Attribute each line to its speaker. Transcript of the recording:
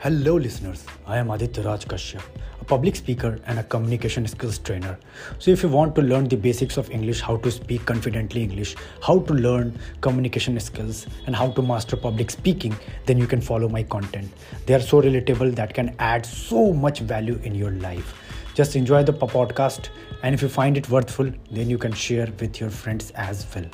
Speaker 1: Hello, listeners. I am Aditya Raj Kashyap, a public speaker and a communication skills trainer. So, if you want to learn the basics of English, how to speak confidently English, how to learn communication skills, and how to master public speaking, then you can follow my content. They are so relatable that can add so much value in your life. Just enjoy the podcast, and if you find it worthful, then you can share with your friends as well.